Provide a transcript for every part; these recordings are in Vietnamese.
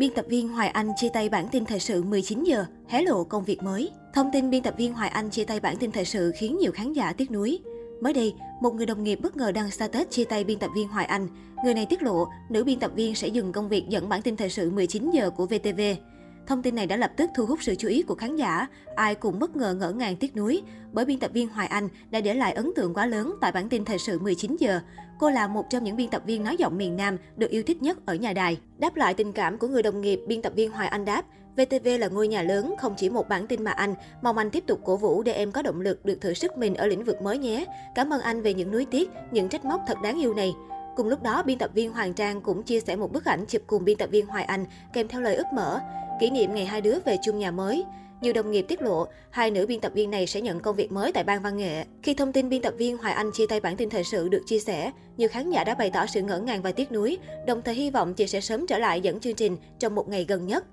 Biên tập viên Hoài Anh chia tay bản tin thời sự 19 giờ, hé lộ công việc mới. Thông tin biên tập viên Hoài Anh chia tay bản tin thời sự khiến nhiều khán giả tiếc nuối. Mới đây, một người đồng nghiệp bất ngờ đăng status chia tay biên tập viên Hoài Anh. Người này tiết lộ, nữ biên tập viên sẽ dừng công việc dẫn bản tin thời sự 19 giờ của VTV. Thông tin này đã lập tức thu hút sự chú ý của khán giả. Ai cũng bất ngờ ngỡ ngàng tiếc nuối bởi biên tập viên Hoài Anh đã để lại ấn tượng quá lớn tại bản tin thời sự 19 giờ. Cô là một trong những biên tập viên nói giọng miền Nam được yêu thích nhất ở nhà đài. Đáp lại tình cảm của người đồng nghiệp, biên tập viên Hoài Anh đáp, VTV là ngôi nhà lớn, không chỉ một bản tin mà anh. Mong anh tiếp tục cổ vũ để em có động lực được thử sức mình ở lĩnh vực mới nhé. Cảm ơn anh về những nuối tiếc, những trách móc thật đáng yêu này. Cùng lúc đó, biên tập viên Hoàng Trang cũng chia sẻ một bức ảnh chụp cùng biên tập viên Hoài Anh kèm theo lời ước mở, kỷ niệm ngày hai đứa về chung nhà mới. Nhiều đồng nghiệp tiết lộ, hai nữ biên tập viên này sẽ nhận công việc mới tại ban văn nghệ. Khi thông tin biên tập viên Hoài Anh chia tay bản tin thời sự được chia sẻ, nhiều khán giả đã bày tỏ sự ngỡ ngàng và tiếc nuối, đồng thời hy vọng chị sẽ sớm trở lại dẫn chương trình trong một ngày gần nhất.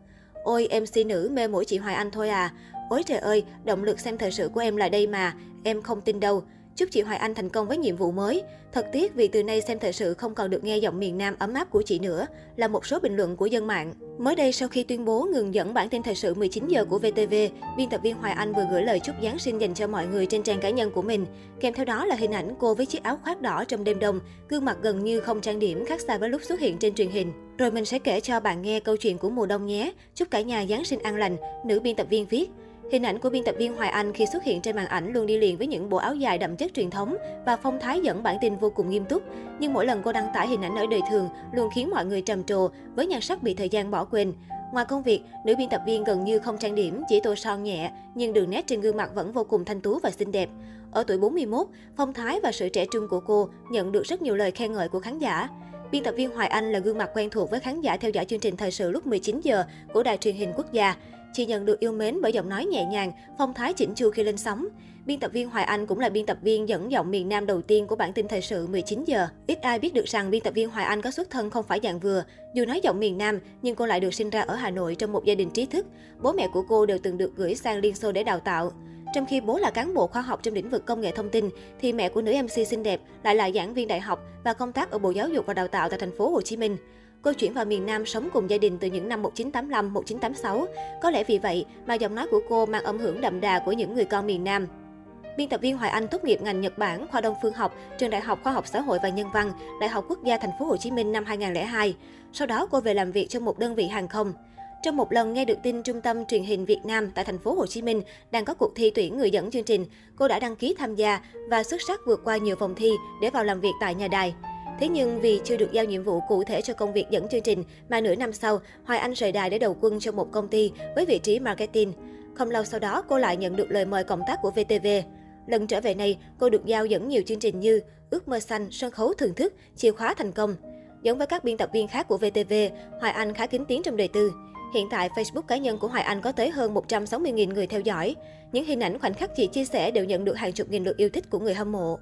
Ôi, MC nữ mê mỗi chị Hoài Anh thôi à. Ôi trời ơi, động lực xem thời sự của em là đây mà, em không tin đâu. Chúc chị Hoài Anh thành công với nhiệm vụ mới. Thật tiếc vì từ nay xem thời sự không còn được nghe giọng miền Nam ấm áp của chị nữa, là một số bình luận của dân mạng. Mới đây sau khi tuyên bố ngừng dẫn bản tin thời sự 19 giờ của VTV, biên tập viên Hoài Anh vừa gửi lời chúc Giáng sinh dành cho mọi người trên trang cá nhân của mình. Kèm theo đó là hình ảnh cô với chiếc áo khoác đỏ trong đêm đông, gương mặt gần như không trang điểm khác xa với lúc xuất hiện trên truyền hình. Rồi mình sẽ kể cho bạn nghe câu chuyện của mùa đông nhé. Chúc cả nhà Giáng sinh an lành, nữ biên tập viên viết. Hình ảnh của biên tập viên Hoài Anh khi xuất hiện trên màn ảnh luôn đi liền với những bộ áo dài đậm chất truyền thống và phong thái dẫn bản tin vô cùng nghiêm túc. Nhưng mỗi lần cô đăng tải hình ảnh ở đời thường luôn khiến mọi người trầm trồ với nhan sắc bị thời gian bỏ quên. Ngoài công việc, nữ biên tập viên gần như không trang điểm, chỉ tô son nhẹ, nhưng đường nét trên gương mặt vẫn vô cùng thanh tú và xinh đẹp. Ở tuổi 41, phong thái và sự trẻ trung của cô nhận được rất nhiều lời khen ngợi của khán giả. Biên tập viên Hoài Anh là gương mặt quen thuộc với khán giả theo dõi chương trình thời sự lúc 19 giờ của đài truyền hình quốc gia. Chị nhận được yêu mến bởi giọng nói nhẹ nhàng, phong thái chỉnh chu khi lên sóng. Biên tập viên Hoài Anh cũng là biên tập viên dẫn giọng miền Nam đầu tiên của bản tin thời sự 19 giờ. Ít ai biết được rằng biên tập viên Hoài Anh có xuất thân không phải dạng vừa. Dù nói giọng miền Nam, nhưng cô lại được sinh ra ở Hà Nội trong một gia đình trí thức. Bố mẹ của cô đều từng được gửi sang Liên Xô để đào tạo. Trong khi bố là cán bộ khoa học trong lĩnh vực công nghệ thông tin, thì mẹ của nữ MC xinh đẹp lại là giảng viên đại học và công tác ở Bộ Giáo dục và Đào tạo tại thành phố Hồ Chí Minh. Cô chuyển vào miền Nam sống cùng gia đình từ những năm 1985, 1986. Có lẽ vì vậy mà giọng nói của cô mang âm hưởng đậm đà của những người con miền Nam. Biên tập viên Hoài Anh tốt nghiệp ngành Nhật Bản, khoa Đông Phương học, trường Đại học Khoa học Xã hội và Nhân văn, Đại học Quốc gia Thành phố Hồ Chí Minh năm 2002. Sau đó cô về làm việc trong một đơn vị hàng không. Trong một lần nghe được tin Trung tâm Truyền hình Việt Nam tại thành phố Hồ Chí Minh đang có cuộc thi tuyển người dẫn chương trình, cô đã đăng ký tham gia và xuất sắc vượt qua nhiều vòng thi để vào làm việc tại nhà đài. Thế nhưng vì chưa được giao nhiệm vụ cụ thể cho công việc dẫn chương trình, mà nửa năm sau, Hoài Anh rời đài để đầu quân cho một công ty với vị trí marketing. Không lâu sau đó, cô lại nhận được lời mời cộng tác của VTV. Lần trở về này, cô được giao dẫn nhiều chương trình như Ước mơ xanh, sân khấu thưởng thức, chìa khóa thành công. Giống với các biên tập viên khác của VTV, Hoài Anh khá kín tiếng trong đời tư. Hiện tại, Facebook cá nhân của Hoài Anh có tới hơn 160.000 người theo dõi. Những hình ảnh khoảnh khắc chị chia sẻ đều nhận được hàng chục nghìn lượt yêu thích của người hâm mộ.